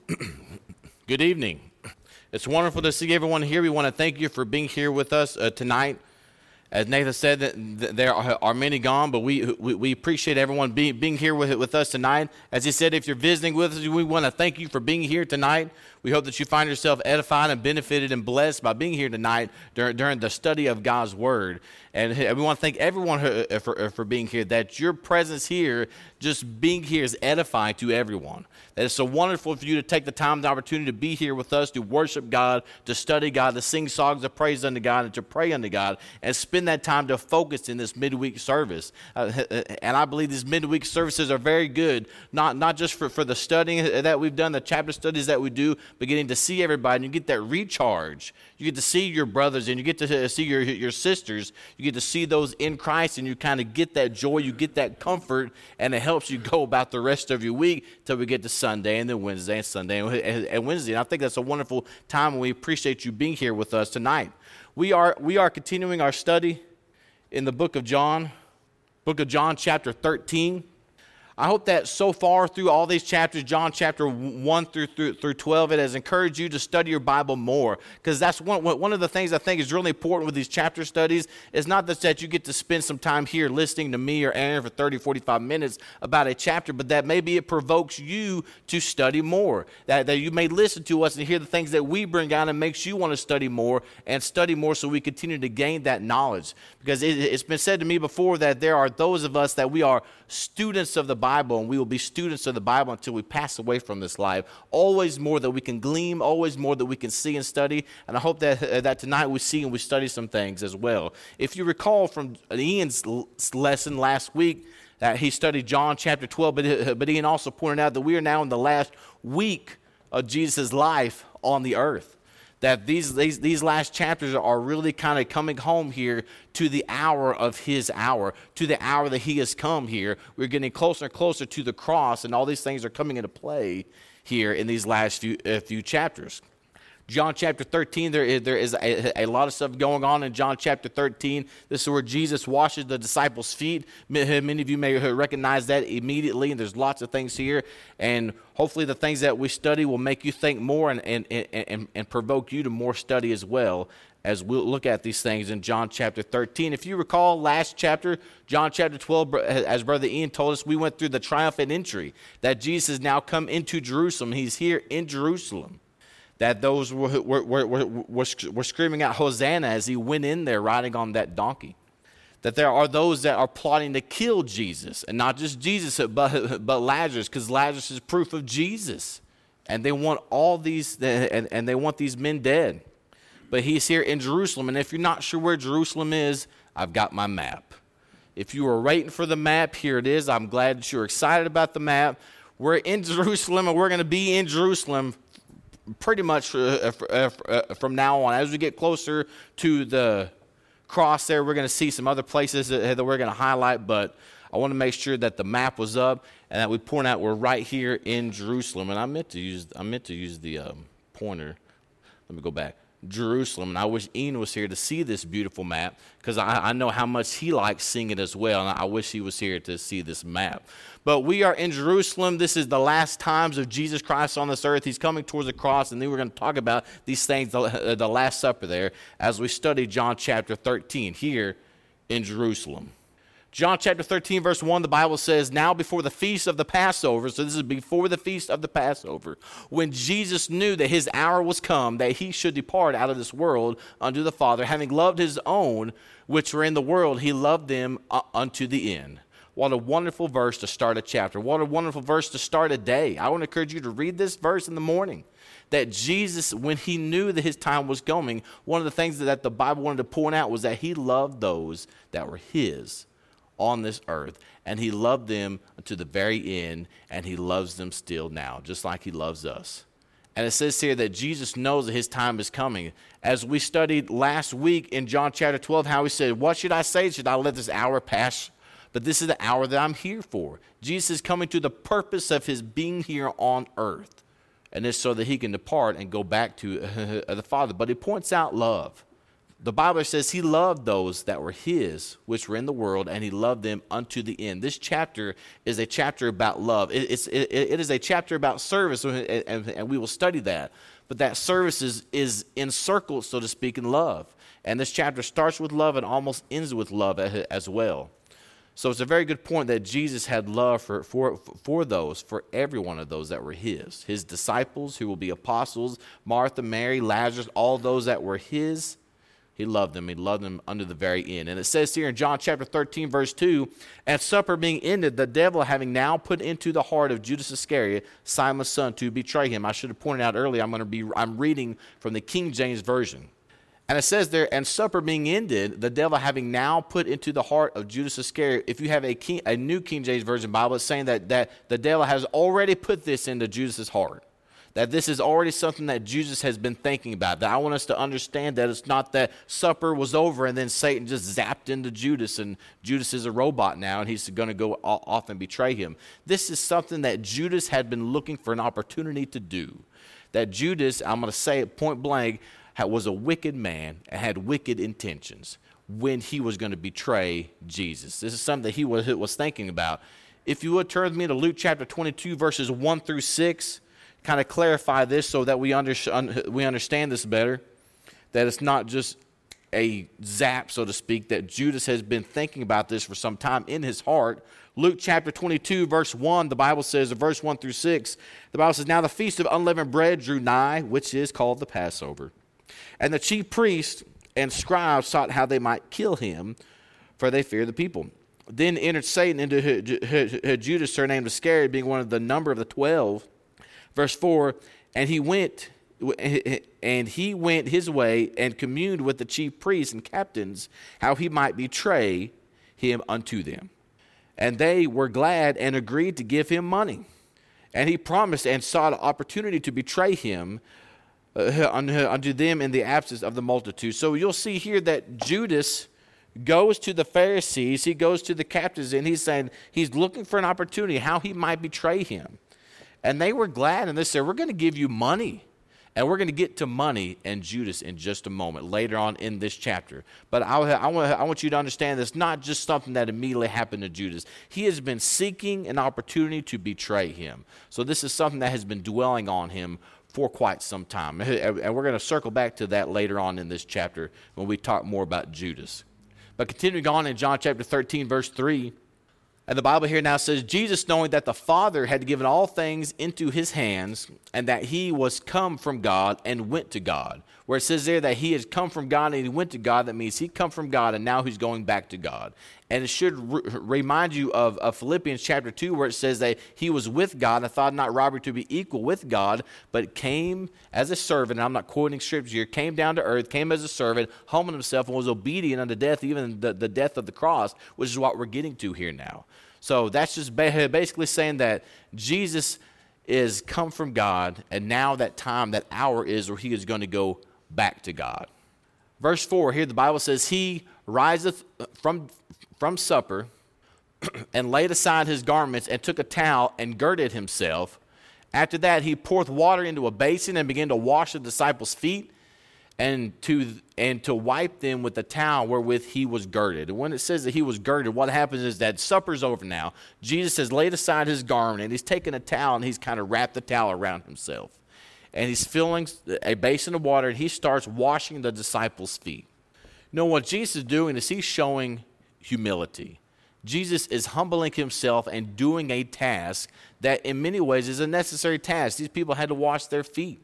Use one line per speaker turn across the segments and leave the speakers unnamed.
Good evening. It's wonderful to see everyone here. We want to thank you for being here with us uh, tonight. As Nathan said, there are many gone, but we, we, we appreciate everyone being, being here with, with us tonight. As he said, if you're visiting with us, we want to thank you for being here tonight. We hope that you find yourself edified and benefited and blessed by being here tonight during, during the study of God's Word. And we want to thank everyone uh, for, uh, for being here, that your presence here, just being here, is edifying to everyone. That it's so wonderful for you to take the time, the opportunity to be here with us, to worship God, to study God, to sing songs of praise unto God, and to pray unto God, and spend that time to focus in this midweek service. Uh, and I believe these midweek services are very good, not, not just for, for the studying that we've done, the chapter studies that we do, beginning to see everybody and you get that recharge. You get to see your brothers and you get to see your, your sisters. You get to see those in Christ and you kind of get that joy, you get that comfort, and it helps you go about the rest of your week till we get to Sunday and then Wednesday and Sunday and Wednesday. And I think that's a wonderful time and we appreciate you being here with us tonight. We are, we are continuing our study in the book of John, book of John, chapter 13. I hope that so far through all these chapters, John chapter 1 through, through, through 12, it has encouraged you to study your Bible more. Because that's one, one of the things I think is really important with these chapter studies is not just that you get to spend some time here listening to me or Aaron for 30, 45 minutes about a chapter, but that maybe it provokes you to study more. That, that you may listen to us and hear the things that we bring out and makes you want to study more and study more so we continue to gain that knowledge. Because it, it's been said to me before that there are those of us that we are students of the Bible, and we will be students of the Bible until we pass away from this life. Always more that we can glean, always more that we can see and study. And I hope that, uh, that tonight we see and we study some things as well. If you recall from Ian's lesson last week, that he studied John chapter 12, but, uh, but Ian also pointed out that we are now in the last week of Jesus' life on the earth that these, these, these last chapters are really kind of coming home here to the hour of his hour, to the hour that he has come here. We're getting closer and closer to the cross, and all these things are coming into play here in these last few, uh, few chapters. John chapter 13, there is, there is a, a, lot of stuff going on in John chapter 13. This is where Jesus washes the disciples' feet. Many of you may recognize that immediately, and there's lots of things here. And hopefully, the things that we study will make you think more and, and, and, and provoke you to more study as well as we'll look at these things in John chapter 13. If you recall last chapter, John chapter 12, as Brother Ian told us, we went through the triumphant entry that Jesus has now come into Jerusalem. He's here in Jerusalem that those were, were, were, were, were screaming out Hosanna as he went in there riding on that donkey. That there are those that are plotting to kill Jesus, and not just Jesus, but, but Lazarus, because Lazarus is proof of Jesus. And they want all these, and, and they want these men dead. But he's here in Jerusalem, and if you're not sure where Jerusalem is, I've got my map. If you were waiting for the map, here it is. I'm glad that you're excited about the map. We're in Jerusalem, and we're going to be in Jerusalem pretty much uh, uh, uh, from now on. As we get closer to the cross there, we're going to see some other places that, we're going to highlight, but I want to make sure that the map was up and that we point out we're right here in Jerusalem. And I meant to use I meant to use the um, pointer. Let me go back. Jerusalem. And I wish Ian was here to see this beautiful map because I, I, know how much he likes seeing it as well. And I wish he was here to see this map. But we are in Jerusalem. This is the last times of Jesus Christ on this earth. He's coming towards the cross. And then we're going to talk about these things, the, the Last Supper there, as we study John chapter 13 here in Jerusalem. John chapter 13, verse 1, the Bible says, Now before the feast of the Passover, so this is before the feast of the Passover, when Jesus knew that his hour was come, that he should depart out of this world unto the Father, having loved his own which were in the world, he loved them uh, unto the end. What a wonderful verse to start a chapter. What a wonderful verse to start a day. I want to encourage you to read this verse in the morning. That Jesus, when he knew that his time was coming, one of the things that the Bible wanted to point out was that he loved those that were his on this earth, and he loved them to the very end, and he loves them still now, just like he loves us. And it says here that Jesus knows that his time is coming. As we studied last week in John chapter 12, how he said, What should I say? Should I let this hour pass? But this is the hour that I'm here for. Jesus is coming to the purpose of his being here on earth. And it's so that he can depart and go back to the Father. But he points out love the Bible says he loved those that were his, which were in the world, and he loved them unto the end. This chapter is a chapter about love. It, it's, it, it is a chapter about service, and, and, we will study that. But that service is, is encircled, so to speak, in love. And this chapter starts with love and almost ends with love as well. So it's a very good point that Jesus had love for, for, for those, for every one of those that were his. His disciples, who will be apostles, Martha, Mary, Lazarus, all those that were his, he loved them. He loved them under the very end. And it says here in John chapter 13, verse 2 At supper being ended, the devil having now put into the heart of Judas Iscariot, Simon's son, to betray him. I should have pointed out earlier, I'm going to be I'm reading from the King James Version. And it says there, and supper being ended, the devil having now put into the heart of Judas Iscariot. If you have a, King, a new King James Version Bible, it's saying that, that the devil has already put this into Judas's heart. That this is already something that Jesus has been thinking about. That I want us to understand that it's not that supper was over and then Satan just zapped into Judas and Judas is a robot now and he's going to go off and betray him. This is something that Judas had been looking for an opportunity to do. That Judas, I'm going to say it point blank, was a wicked man and had wicked intentions when he was going to betray Jesus. This is something that he was, thinking about. If you would turn with me to Luke chapter 22, verses 1 through 6, kind of clarify this so that we, under, we understand this better. That it's not just a zap, so to speak, that Judas has been thinking about this for some time in his heart. Luke chapter 22, verse 1, the Bible says, verse 1 through 6, the Bible says, Now the feast of unleavened bread drew nigh, which is called the Passover. And the chief priests and scribes sought how they might kill him, for they feared the people. Then entered Satan into Judas, surnamed Iscariot, being one of the number of the twelve. Verse 4 And he went. And he went his way and communed with the chief priests and captains how he might betray him unto them. And they were glad and agreed to give him money. And he promised and sought an opportunity to betray him uh, unto them in the absence of the multitude. So you'll see here that Judas goes to the Pharisees, he goes to the captains, and he's saying he's looking for an opportunity how he might betray him. And they were glad, and they said, We're going to give you money. And we're going to get to money and Judas in just a moment later on in this chapter. But I, I, want, I want you to understand this not just something that immediately happened to Judas. He has been seeking an opportunity to betray him. So this is something that has been dwelling on him for quite some time. And we're going to circle back to that later on in this chapter when we talk more about Judas. But continuing on in John chapter 13, verse 3, and the Bible here now says, Jesus, knowing that the Father had given all things into his hands, and that he was come from God and went to God. Where it says there that he has come from God and he went to God, that means he come from God and now he's going back to God. And it should re- remind you of, of, Philippians chapter 2, where it says that he was with God and thought not robbery to be equal with God, but came as a servant. I'm not quoting scripture here, came down to earth, came as a servant, humbled himself, and was obedient unto death, even the, the death of the cross, which is what we're getting to here now. So that's just basically saying that Jesus is come from God, and now that time, that hour is where he is going to go back to God. Verse 4 here, the Bible says, He riseth uh, from from supper and laid aside his garments and took a towel and girded himself. After that, he poured water into a basin and began to wash the disciples' feet and to and to wipe them with the towel wherewith he was girded. And when it says that he was girded, what happens is that supper's over now. Jesus has laid aside his garment and he's taken a towel and he's kind of wrapped the towel around himself. And he's filling a basin of water and he starts washing the disciples' feet. You know what Jesus is doing is he's showing humility. Jesus is humbling himself and doing a task that, in many ways, is a necessary task. These people had to wash their feet.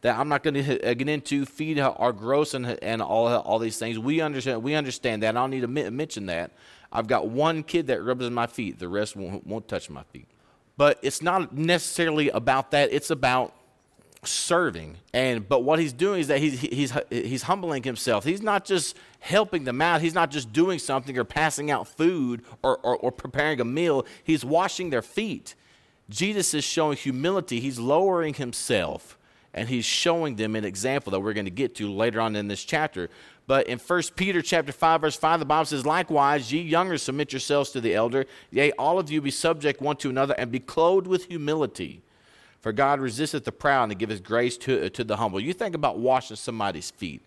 That I'm not going to uh, get into. Feet are gross and, and all, all these things. We understand, we understand that. I don't need to mention that. I've got one kid that rubs my feet, the rest won't, won't touch my feet. But it's not necessarily about that, it's about serving. And but what he's doing is that he's he's he's humbling himself. He's not just helping them out. He's not just doing something or passing out food or, or, or preparing a meal. He's washing their feet. Jesus is showing humility. He's lowering himself and he's showing them an example that we're going to get to later on in this chapter. But in 1 Peter chapter 5, verse 5, the Bible says, Likewise, ye younger, submit yourselves to the elder. Yea, all of you be subject one to another, and be clothed with humility. For God resisteth the proud and giveth grace to, to the humble. You think about washing somebody's feet.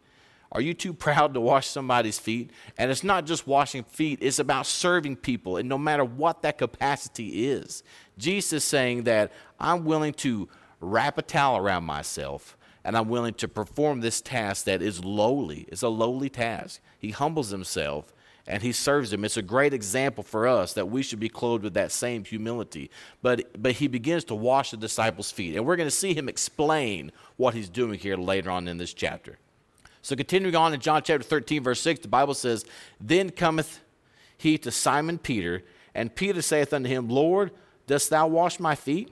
Are you too proud to wash somebody's feet? And it's not just washing feet, it's about serving people, and no matter what that capacity is. Jesus is saying that I'm willing to wrap a towel around myself and I'm willing to perform this task that is lowly. It's a lowly task. He humbles himself and he serves him. It's a great example for us that we should be clothed with that same humility. But, but he begins to wash the disciples' feet. And we're going to see him explain what he's doing here later on in this chapter. So, continuing on in John chapter 13, verse 6, the Bible says, Then cometh he to Simon Peter, and Peter saith unto him, Lord, dost thou wash my feet?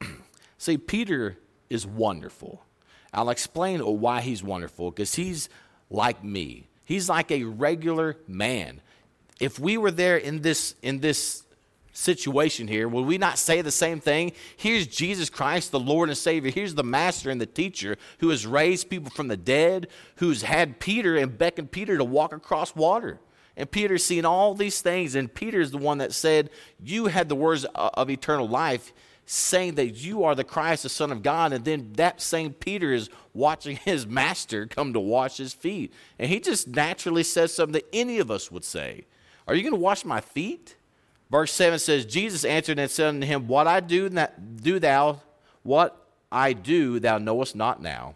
See, Peter is wonderful. I'll explain why he's wonderful because he's like me. He's like a regular man. If we were there in this in this situation here, would we not say the same thing? Here's Jesus Christ, the Lord and Savior. Here's the master and the teacher who has raised people from the dead, who's had Peter and beckoned Peter to walk across water. And Peter's seen all these things, and Peter's the one that said, You had the words of eternal life saying that you are the Christ, the Son of God, and then that same Peter is watching his master come to wash his feet. And he just naturally says something that any of us would say Are you going to wash my feet? Verse 7 says, Jesus answered and said unto him, What I do, do thou, what I do, thou knowest not now,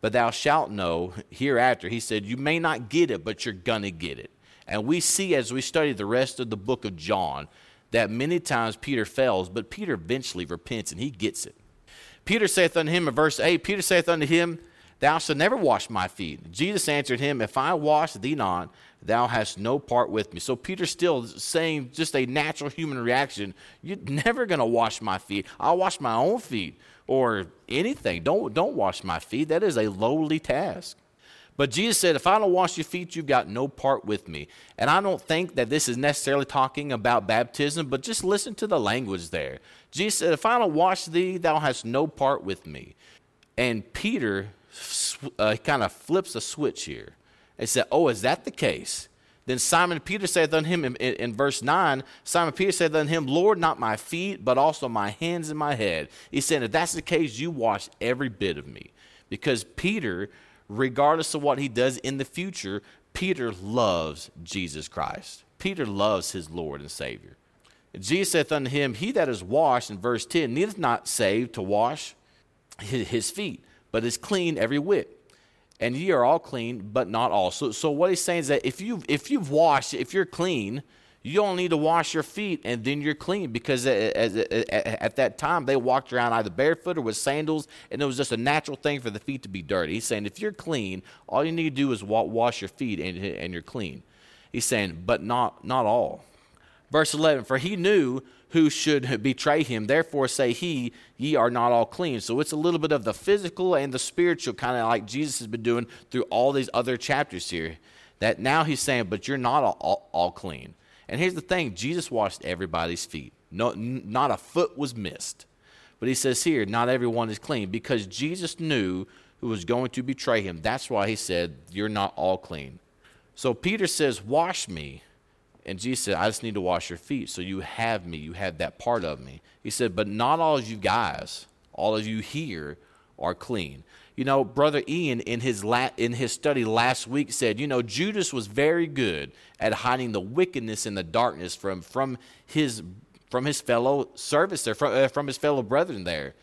but thou shalt know hereafter. He said, You may not get it, but you're going to get it. And we see as we study the rest of the book of John that many times Peter fails, but Peter eventually repents and he gets it. Peter saith unto him in verse 8, Peter saith unto him, Thou shalt never wash my feet. Jesus answered him, If I wash thee not, thou hast no part with me. So Peter's still saying just a natural human reaction. You're never going to wash my feet. I'll wash my own feet or anything. Don't, don't wash my feet. That is a lowly task. But Jesus said, If I don't wash your feet, you've got no part with me. And I don't think that this is necessarily talking about baptism, but just listen to the language there. Jesus said, If I don't wash thee, thou hast no part with me. And Peter uh, kind of flips a switch here and said, Oh, is that the case? Then Simon Peter said unto him in, in, in, verse 9, Simon Peter said unto him, Lord, not my feet, but also my hands and my head. He said, If that's the case, you wash every bit of me. Because Peter regardless of what he does in the future, Peter loves Jesus Christ. Peter loves his Lord and Savior. Jesus saith unto him, He that is washed, in verse 10, needeth not save to wash his feet, but is clean every whit. And ye are all clean, but not all. So, so what he's saying is that if you've, if you've washed, if you're clean, you don't need to wash your feet and then you're clean because at that time they walked around either barefoot or with sandals and it was just a natural thing for the feet to be dirty. He's saying if you're clean, all you need to do is wash your feet and, and you're clean. He's saying, but not, not all. Verse 11, for he knew who should betray him. Therefore, say he, ye are not all clean. So it's a little bit of the physical and the spiritual, kind of like Jesus has been doing through all these other chapters here. That now he's saying, but you're not all, all, all clean. And here's the thing Jesus washed everybody's feet, no, not a foot was missed. But he says here, not everyone is clean because Jesus knew who was going to betray him. That's why he said, You're not all clean. So Peter says, Wash me. And Jesus said, I just need to wash your feet. So you have me. You have that part of me. He said, But not all of you guys, all of you here are clean. You know, Brother Ian in his, la- in his study last week said, you know, Judas was very good at hiding the wickedness and the darkness from, from, his, from his fellow service there, from, uh, from his fellow brethren there,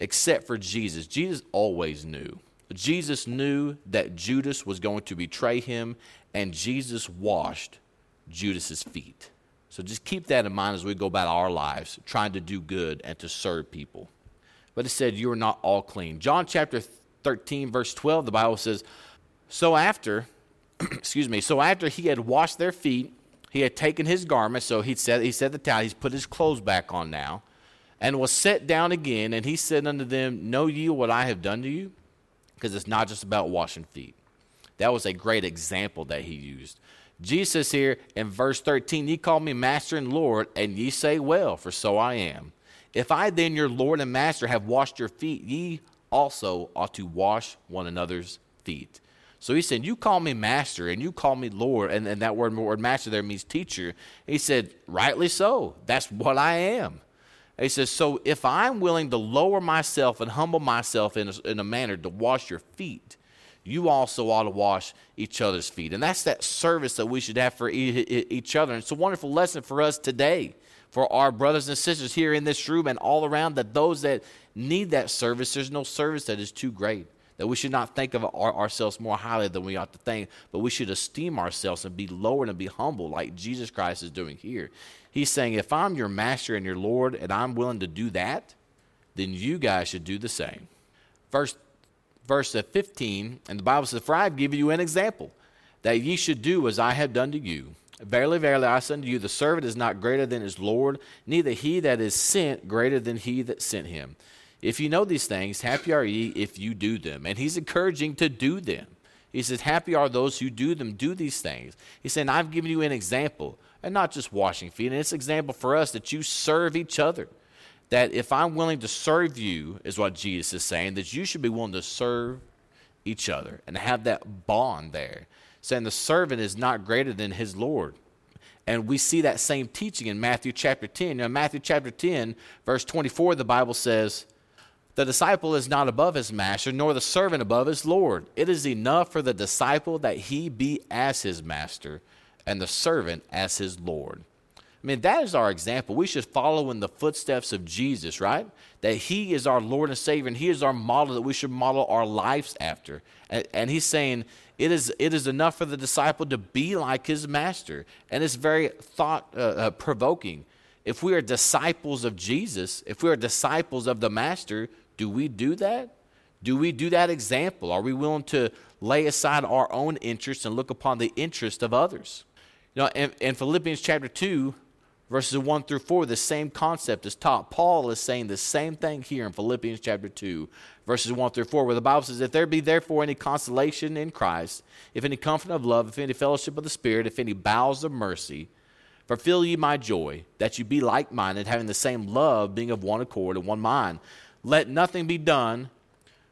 except for Jesus. Jesus always knew. Jesus knew that Judas was going to betray him, and Jesus washed Judas's feet. So just keep that in mind as we go about our lives, trying to do good and to serve people. But it said, You are not all clean. John chapter 13, verse 12, the Bible says, So after, excuse me, so after he had washed their feet, he had taken his garment, so he said, he said the towel, he's put his clothes back on now, and was set down again, and he said unto them, Know ye what I have done to you? Because it's not just about washing feet. That was a great example that he used. Jesus here in verse 13, ye call me master and Lord, and ye say, Well, for so I am. If I then, your Lord and master, have washed your feet, ye also ought to wash one another's feet. So he said, You call me master and you call me Lord. And, and that word, word master there means teacher. He said, Rightly so. That's what I am. he says, So if I'm willing to lower myself and humble myself in a, in a manner to wash your feet, you also ought to wash each other's feet. And that's that service that we should have for each other. And it's a wonderful lesson for us today, for our brothers and sisters here in this room and all around, that those that need that service, there's no service that is too great. That we should not think of our, ourselves more highly than we ought to think, but we should esteem ourselves and be lowered and be humble like Jesus Christ is doing here. He's saying, if I'm your master and your Lord and I'm willing to do that, then you guys should do the same. Verse verse 15, and the Bible says, For I have given you an example, that ye should do as I have done to you. Verily, verily, I say unto you, the servant is not greater than his Lord, neither he that is sent greater than he that sent him. If you know these things, happy are ye if you do them. And he's encouraging to do them. He says, Happy are those who do them, do these things. He said, I've given you an example, and not just washing feet. And it's an example for us that you serve each other that if I'm willing to serve you, is what Jesus is saying, that you should be willing to serve each other and have that bond there. Saying the servant is not greater than his Lord. And we see that same teaching in Matthew chapter 10. Now, Matthew chapter 10, verse 24, the Bible says, The disciple is not above his master, nor the servant above his Lord. It is enough for the disciple that he be as his master, and the servant as his Lord. I mean, that is our example. We should follow in the footsteps of Jesus, right? That He is our Lord and Savior, and He is our model that we should model our lives after. And, and He's saying it is, it is enough for the disciple to be like His Master. And it's very thought uh, uh, provoking. If we are disciples of Jesus, if we are disciples of the Master, do we do that? Do we do that example? Are we willing to lay aside our own interests and look upon the interest of others? You know, in, in Philippians chapter 2, verses 1 through 4, the same concept is taught. Paul is saying the same thing here in Philippians chapter 2, verses 1 through 4, where the Bible says, If there be therefore any consolation in Christ, if any comfort of love, if any fellowship of the Spirit, if any bowels of mercy, fulfill ye my joy, that you be like minded, having the same love, being of one accord and one mind. Let nothing be done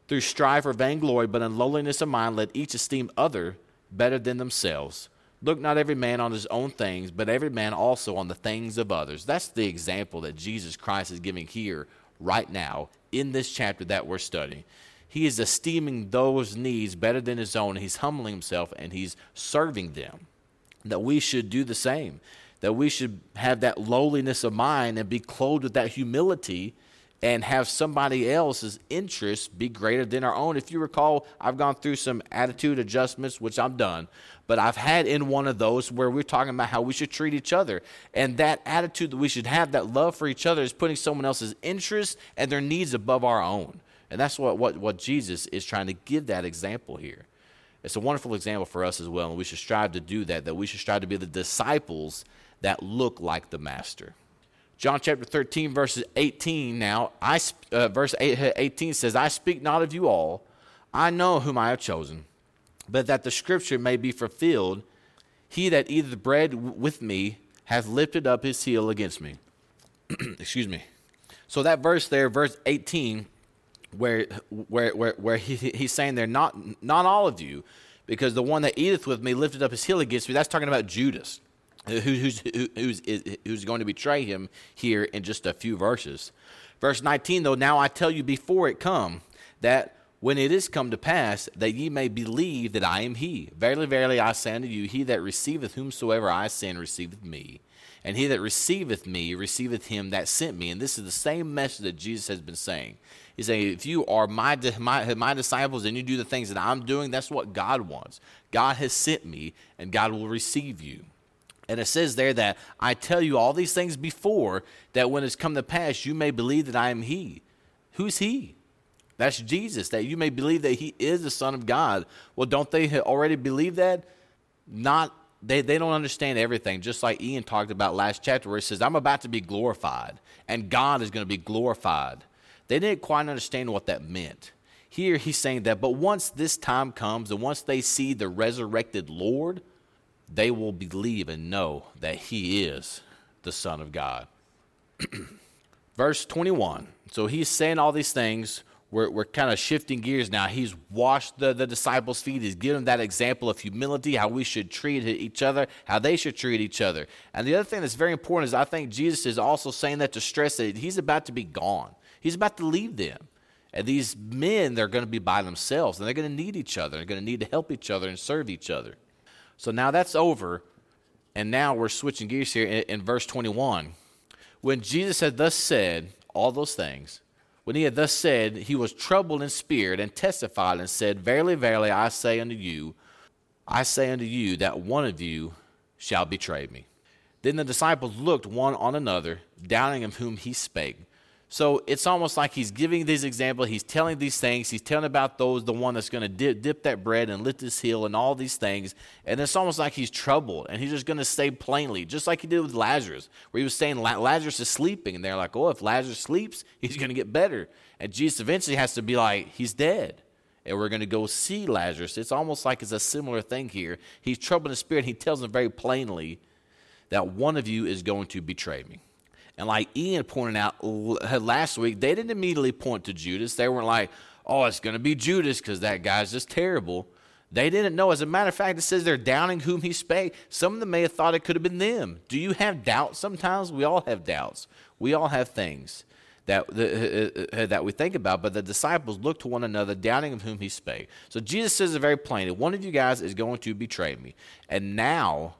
through strife or vainglory, but in lowliness of mind, let each esteem other better than themselves. Look not every man on his own things, but every man also on the things of others. That's the example that Jesus Christ is giving here, right now, in this chapter that we're studying. He is esteeming those needs better than his own. He's humbling himself and he's serving them. That we should do the same. That we should have that lowliness of mind and be clothed with that humility and have somebody else's interests be greater than our own. If you recall, I've gone through some attitude adjustments, which I'm done, but I've had in one of those where we're talking about how we should treat each other. And that attitude that we should have, that love for each other, is putting someone else's interests and their needs above our own. And that's what, what, what Jesus is trying to give that example here. It's a wonderful example for us as well, and we should strive to do that, that we should strive to be the disciples that look like the Master. John chapter 13, verses 18 now, I, uh, verse 18 says, I speak not of you all. I know whom I have chosen, but that the scripture may be fulfilled. He that eateth bread with me hath lifted up his heel against me. Excuse me. So that verse there, verse 18, where, where, where, where he, he's saying there, not, not all of you, because the one that eateth with me lifted up his heel against me, that's talking about Judas who's, who's, is who's going to betray him here in just a few verses. Verse 19, though, now I tell you before it come, that when it is come to pass, that ye may believe that I am he. Verily, verily, I say unto you, he that receiveth whomsoever I send receiveth me. And he that receiveth me receiveth him that sent me. And this is the same message that Jesus has been saying. He's saying, if you are my, my, my disciples and you do the things that I'm doing, that's what God wants. God has sent me, and God will receive you. And it says there that I tell you all these things before, that when it's come to pass, you may believe that I am He. Who's He? That's Jesus, that you may believe that He is the Son of God. Well, don't they already believe that? Not they, they don't understand everything, just like Ian talked about last chapter, where he says, I'm about to be glorified, and God is going to be glorified. They didn't quite understand what that meant. Here he's saying that, but once this time comes, and once they see the resurrected Lord, they will believe and know that he is the Son of God. Verse 21. So he's saying all these things. We're, we're kind of shifting gears now. He's washed the, the disciples' feet. He's given that example of humility, how we should treat each other, how they should treat each other. And the other thing that's very important is I think Jesus is also saying that to stress that he's about to be gone. He's about to leave them. And these men, they're going to be by themselves and they're going to need each other. They're going to need to help each other and serve each other. So now that's over. And now we're switching gears here in, in verse 21. When Jesus had thus said all those things, when he had thus said, he was troubled in spirit and testified and said, Verily, verily, I say unto you, I say unto you that one of you shall betray me. Then the disciples looked one on another, doubting of whom he spake. So it's almost like he's giving these examples. He's telling these things. He's telling about those, the one that's going to dip, dip, that bread and lift his heel and all these things. And it's almost like he's troubled and he's just going to say plainly, just like he did with Lazarus, where he was saying Lazarus is sleeping. And they're like, oh, if Lazarus sleeps, he's going to get better. And Jesus eventually has to be like, he's dead. And we're going to go see Lazarus. It's almost like it's a similar thing here. He's troubled in spirit. He tells them very plainly that one of you is going to betray me. And like Ian pointed out last week, they didn't immediately point to Judas. They weren't like, oh, it's going to be Judas because that guy's just terrible. They didn't know. As a matter of fact, it says they're doubting whom he spake. Some of them may have thought it could have been them. Do you have doubts sometimes? We all have doubts. We all have things that, uh, uh, uh, uh that we think about. But the disciples looked to one another, doubting of whom he spake. So Jesus says it very plainly one of you guys is going to betray me. And now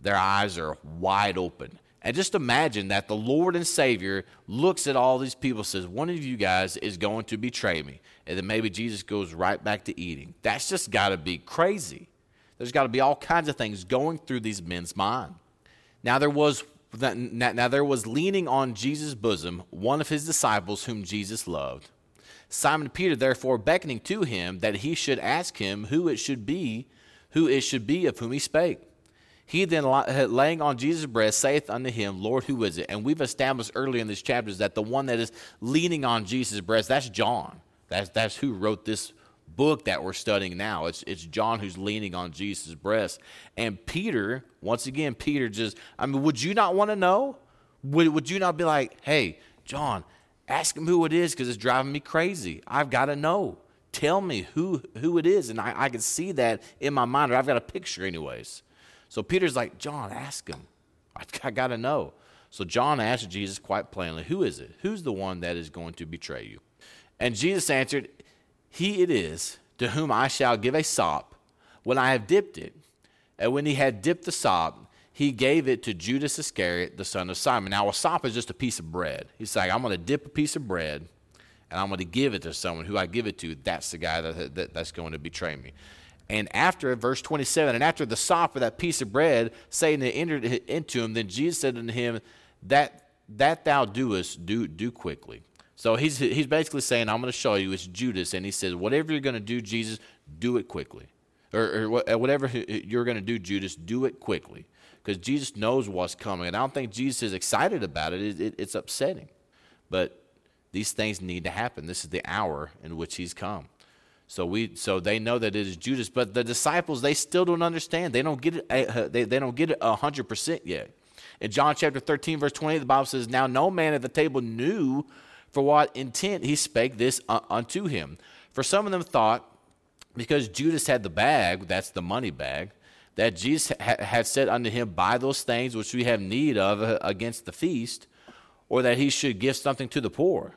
their eyes are wide open. And just imagine that the Lord and Savior looks at all these people says, One of you guys is going to betray me. And then maybe Jesus goes right back to eating. That's just got to be crazy. There's got to be all kinds of things going through these men's mind. Now there was now there was leaning on Jesus' bosom one of his disciples whom Jesus loved. Simon Peter therefore beckoning to him that he should ask him who it should be, who it should be of whom he spake. He then, laying on Jesus' breast, saith unto him, Lord, who is it? And we've established earlier in these chapters that the one that is leaning on Jesus' breast, that's John. That's, that's who wrote this book that we're studying now. It's, it's John who's leaning on Jesus' breast. And Peter, once again, Peter just, I mean, would you not want to know? Would, would you not be like, hey, John, ask him who it is because it's driving me crazy. I've got to know. Tell me who, who it is. And I, I can see that in my mind, or I've got a picture, anyways. So Peter's like, John, ask him. I, I got to know. So John asked Jesus quite plainly, Who is it? Who's the one that is going to betray you? And Jesus answered, He it is to whom I shall give a sop when I have dipped it. And when he had dipped the sop, he gave it to Judas Iscariot, the son of Simon. Now, a sop is just a piece of bread. He's like, I'm going to dip a piece of bread and I'm going to give it to someone who I give it to. That's the guy that, that, that's going to betray me. And after, verse 27, and after the sop of that piece of bread, Satan had entered into him, then Jesus said unto him, That, that thou doest, do, do quickly. So he's, he's basically saying, I'm going to show you, it's Judas. And he says, Whatever you're going to do, Jesus, do it quickly. Or, or uh, whatever you're going to do, Judas, do it quickly. Because Jesus knows what's coming. And I don't think Jesus is excited about it, it, it it's upsetting. But these things need to happen. This is the hour in which he's come. So we so they know that it is Judas, but the disciples they still don't understand. They don't get it. Uh, they, they don't get it hundred percent yet. In John chapter thirteen, verse twenty, the Bible says, "Now no man at the table knew for what intent he spake this unto him. For some of them thought, because Judas had the bag, that's the money bag, that Jesus ha- had said unto him, Buy those things which we have need of uh, against the feast, or that he should give something to the poor."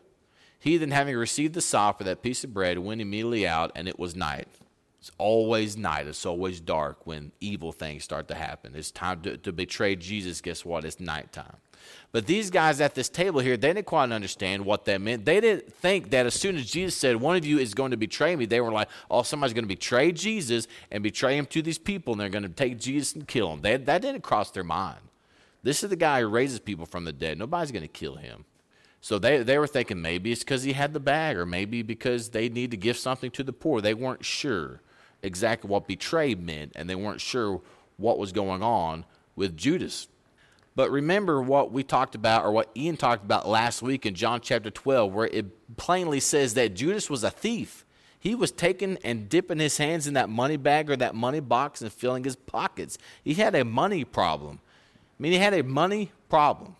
He then, having received the sop for that piece of bread, went immediately out, and it was night. It's always night. It's always dark when evil things start to happen. It's time to, to betray Jesus. Guess what? It's nighttime. But these guys at this table here, they didn't quite understand what that meant. They didn't think that as soon as Jesus said, One of you is going to betray me, they were like, Oh, somebody's going to betray Jesus and betray him to these people, and they're going to take Jesus and kill him. They, that didn't cross their mind. This is the guy who raises people from the dead. Nobody's going to kill him. So they, they were thinking maybe it's because he had the bag, or maybe because they need to give something to the poor. They weren't sure exactly what betrayed meant, and they weren't sure what was going on with Judas. But remember what we talked about, or what Ian talked about last week in John chapter 12, where it plainly says that Judas was a thief. He was taking and dipping his hands in that money bag or that money box and filling his pockets. He had a money problem. I mean, he had a money problem.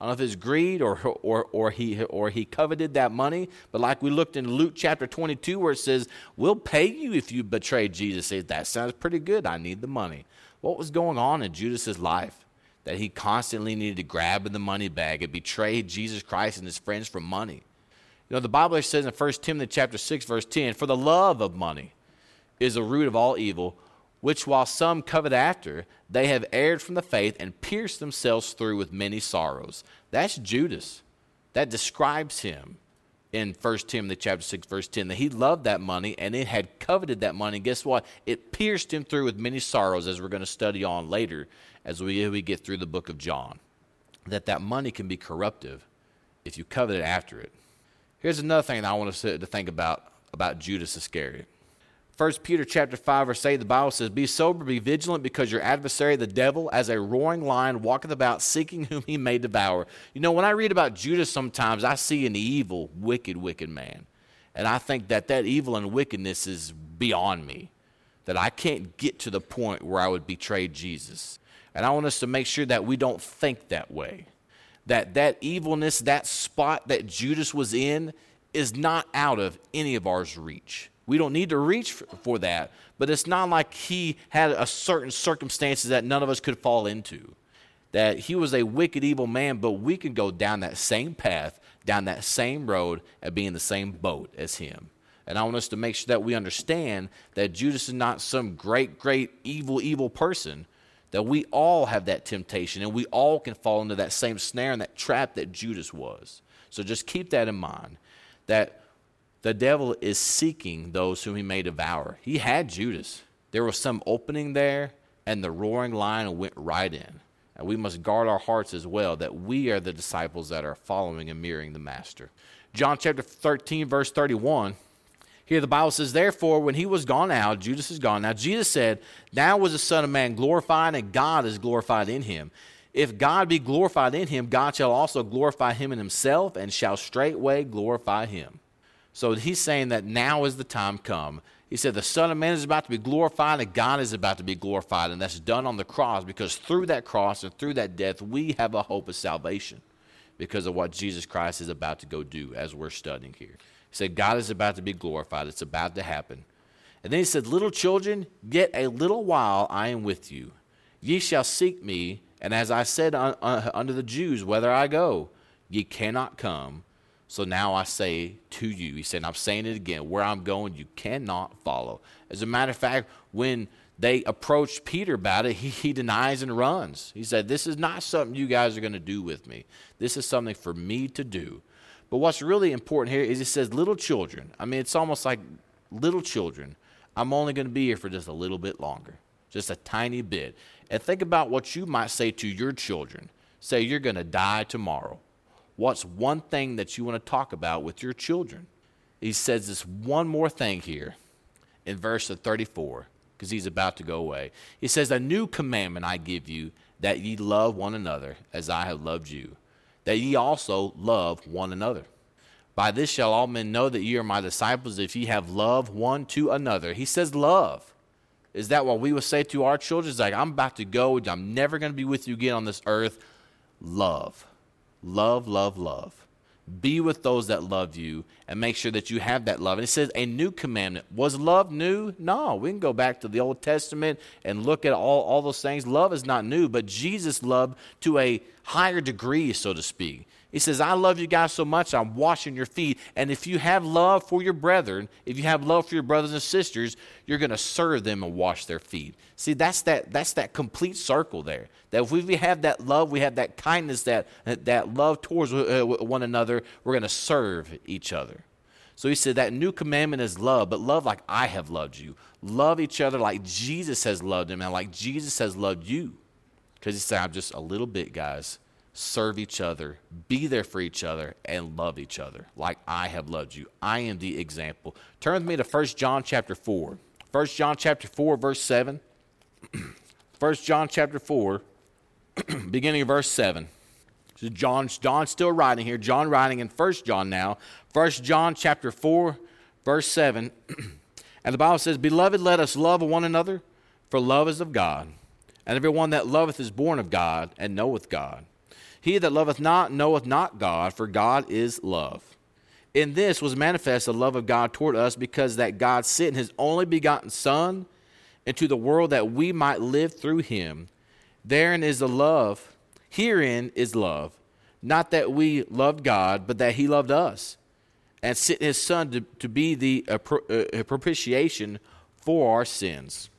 I don't know if it's greed or, or, or, he, or he coveted that money, but like we looked in Luke chapter 22 where it says, We'll pay you if you betray Jesus. Says, that sounds pretty good. I need the money. What was going on in Judas's life? That he constantly needed to grab in the money bag and betray Jesus Christ and his friends for money. You know, the Bible says in 1 Timothy chapter 6, verse 10, For the love of money is the root of all evil, which while some covet after, they have erred from the faith and pierced themselves through with many sorrows. That's Judas. That describes him in 1 Timothy chapter 6, verse 10, that he loved that money and it had coveted that money. And guess what? It pierced him through with many sorrows, as we're going to study on later as we, we get through the book of John. That that money can be corruptive if you covet it after it. Here's another thing that I want to, to think about about Judas Iscariot. 1 Peter chapter 5, verse 8, the Bible says, Be sober, be vigilant, because your adversary, the devil, as a roaring lion, walketh about, seeking whom he may devour. You know, when I read about Judas sometimes, I see an evil, wicked, wicked man. And I think that that evil and wickedness is beyond me, that I can't get to the point where I would betray Jesus. And I want us to make sure that we don't think that way. That that evilness, that spot that Judas was in, is not out of any of ours reach we don't need to reach for that, but it's not like he had a certain circumstances that none of us could fall into. That he was a wicked, evil man, but we can go down that same path, down that same road, and be in the same boat as him. And I want us to make sure that we understand that Judas is not some great, great, evil, evil person. That we all have that temptation and we all can fall into that same snare and that trap that Judas was. So just keep that in mind. That the devil is seeking those whom he may devour. He had Judas. There was some opening there, and the roaring lion went right in. And we must guard our hearts as well that we are the disciples that are following and mirroring the Master. John chapter 13, verse 31. Here the Bible says, Therefore, when he was gone out, Judas is gone. Now, Jesus said, Now was the Son of Man glorified, and God is glorified in him. If God be glorified in him, God shall also glorify him in himself, and shall straightway glorify him. So he's saying that now is the time come. He said the Son of Man is about to be glorified and God is about to be glorified, and that's done on the cross because through that cross and through that death, we have a hope of salvation because of what Jesus Christ is about to go do as we're studying here. He said, God is about to be glorified, it's about to happen. And then he said, Little children, yet a little while I am with you. Ye shall seek me, and as I said un- uh, unto the Jews, Whether I go, ye cannot come. So now I say to you, he said, I'm saying it again, where I'm going, you cannot follow. As a matter of fact, when they approached Peter about it, he, he denies and runs. He said, This is not something you guys are going to do with me. This is something for me to do. But what's really important here is he says, Little children. I mean, it's almost like little children. I'm only going to be here for just a little bit longer, just a tiny bit. And think about what you might say to your children. Say, You're going to die tomorrow. What's one thing that you want to talk about with your children? He says this one more thing here in verse 34 because he's about to go away. He says, A new commandment I give you that ye love one another as I have loved you, that ye also love one another. By this shall all men know that ye are my disciples if ye have love one to another. He says, Love. Is that what we would say to our children? It's like, I'm about to go. I'm never going to be with you again on this earth. Love. Love, love, love. Be with those that love you and make sure that you have that love. And it says a new commandment. Was love new? No. We can go back to the Old Testament and look at all, all those things. Love is not new, but Jesus loved to a higher degree, so to speak. He says, I love you guys so much, I'm washing your feet. And if you have love for your brethren, if you have love for your brothers and sisters, you're going to serve them and wash their feet. See, that's that, that's that complete circle there. That if we have that love, we have that kindness, that, that love towards uh, one another, we're going to serve each other. So he said that new commandment is love, but love like I have loved you. Love each other like Jesus has loved them and like Jesus has loved you. Because he said, I'm just a little bit, guys serve each other, be there for each other, and love each other like I have loved you. I am the example. Turn with me to 1 John chapter 4. 1 John chapter 4, verse 7. 1 John chapter 4, beginning of verse 7. John, John's still writing here. John writing in 1 John now. 1 John chapter 4, verse 7. and the Bible says, Beloved, let us love one another, for love is of God. And everyone that loveth is born of God and knoweth God. He that loveth not knoweth not God, for God is love. In this was manifest the love of God toward us, because that God sent his only begotten Son into the world that we might live through him. Therein is the love, herein is love. Not that we loved God, but that he loved us and sent his Son to, to be the uh, pro, uh, propitiation for our sins.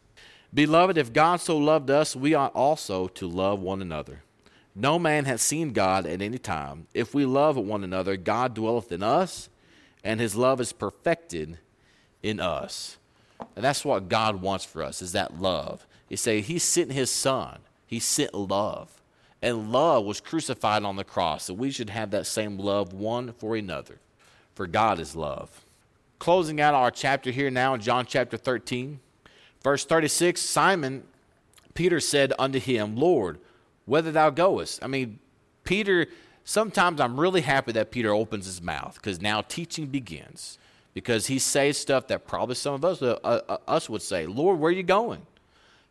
Beloved, if God so loved us, we ought also to love one another. No man has seen God at any time. If we love one another, God dwelleth in us, and his love is perfected in us. And that's what God wants for us, is that love. He say he sent his son. He sent love. And love was crucified on the cross. that we should have that same love one for another. For God is love. Closing out our chapter here now in John chapter 13. Verse 36 Simon Peter said unto him, Lord, whither thou goest? I mean, Peter, sometimes I'm really happy that Peter opens his mouth because now teaching begins. Because he says stuff that probably some of us, uh, uh, us would say, Lord, where are you going?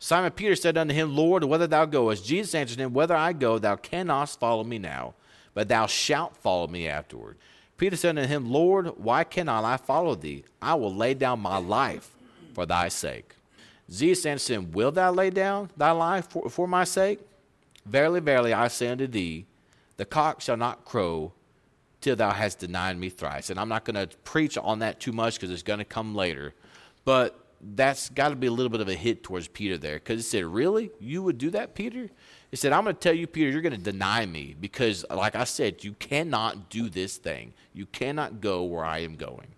Simon Peter said unto him, Lord, whither thou goest? Jesus answered him, Whither I go, thou cannot follow me now, but thou shalt follow me afterward. Peter said unto him, Lord, why cannot I follow thee? I will lay down my life for thy sake. Jesus answered him, Will thou lay down thy life for, for my sake? Verily, verily, I say unto thee, the cock shall not crow till thou hast denied me thrice. And I'm not going to preach on that too much because it's going to come later. But that's got to be a little bit of a hit towards Peter there because he said, Really? You would do that, Peter? He said, I'm going to tell you, Peter, you're going to deny me because, like I said, you cannot do this thing. You cannot go where I am going.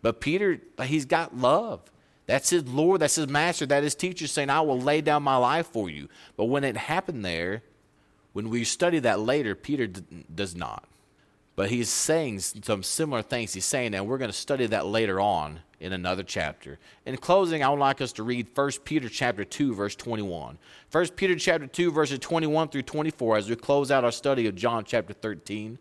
But Peter, he's got love. That's his Lord, that's his master, that his teacher saying, I will lay down my life for you. But when it happened there, when we study that later, Peter d- does not. But he's saying some similar things. He's saying, and we're going to study that later on in another chapter. In closing, I would like us to read 1 Peter chapter 2, verse 21. 1 Peter chapter 2, verses 21 through 24, as we close out our study of John chapter 13.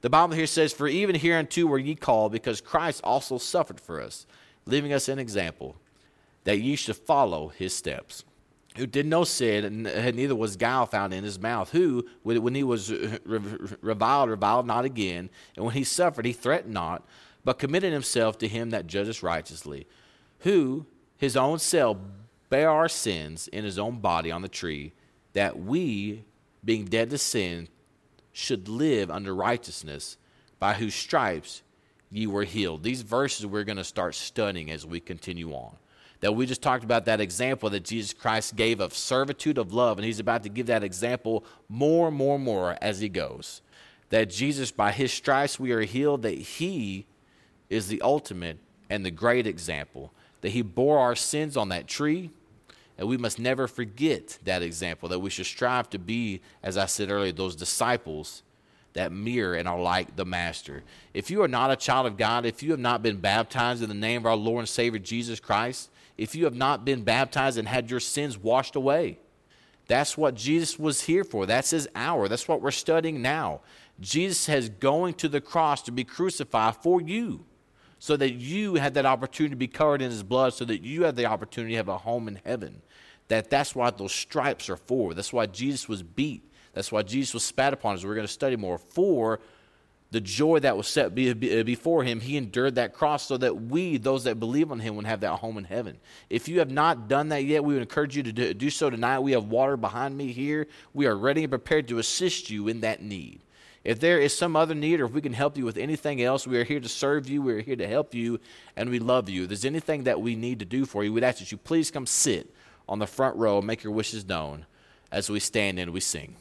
The Bible here says, For even hereunto were ye called, because Christ also suffered for us, leaving us an example that ye should follow his steps. Who did no sin, and neither was guile found in his mouth. Who, when he was reviled, reviled not again, and when he suffered, he threatened not, but committed himself to him that judgeth righteously. Who, his own self, bare our sins in his own body on the tree, that we, being dead to sin, should live under righteousness, by whose stripes ye were healed. These verses we're going to start studying as we continue on that we just talked about that example that Jesus Christ gave of servitude of love, and he's about to give that example more and more and more as he goes. That Jesus, by his stripes, we are healed, that he is the ultimate and the great example, that he bore our sins on that tree. And we must never forget that example, that we should strive to be, as I said earlier, those disciples that mirror and are like the Master. If you are not a child of God, if you have not been baptized in the name of our Lord and Savior Jesus Christ, if you have not been baptized and had your sins washed away. That's what Jesus was here for. That's his hour. That's what we're studying now. Jesus has going to the cross to be crucified for you so that you had that opportunity to be covered in his blood so that you had the opportunity to have a home in heaven. That that's what those stripes are for. That's why Jesus was beat. That's why Jesus was spat upon as we're going to study more for the joy that was set before him, he endured that cross so that we, those that believe on him, would have that home in heaven. If you have not done that yet, we would encourage you to do so tonight. We have water behind me here. We are ready and prepared to assist you in that need. If there is some other need or if we can help you with anything else, we are here to serve you. We are here to help you, and we love you. If there's anything that we need to do for you, we'd ask that you please come sit on the front row and make your wishes known as we stand and we sing.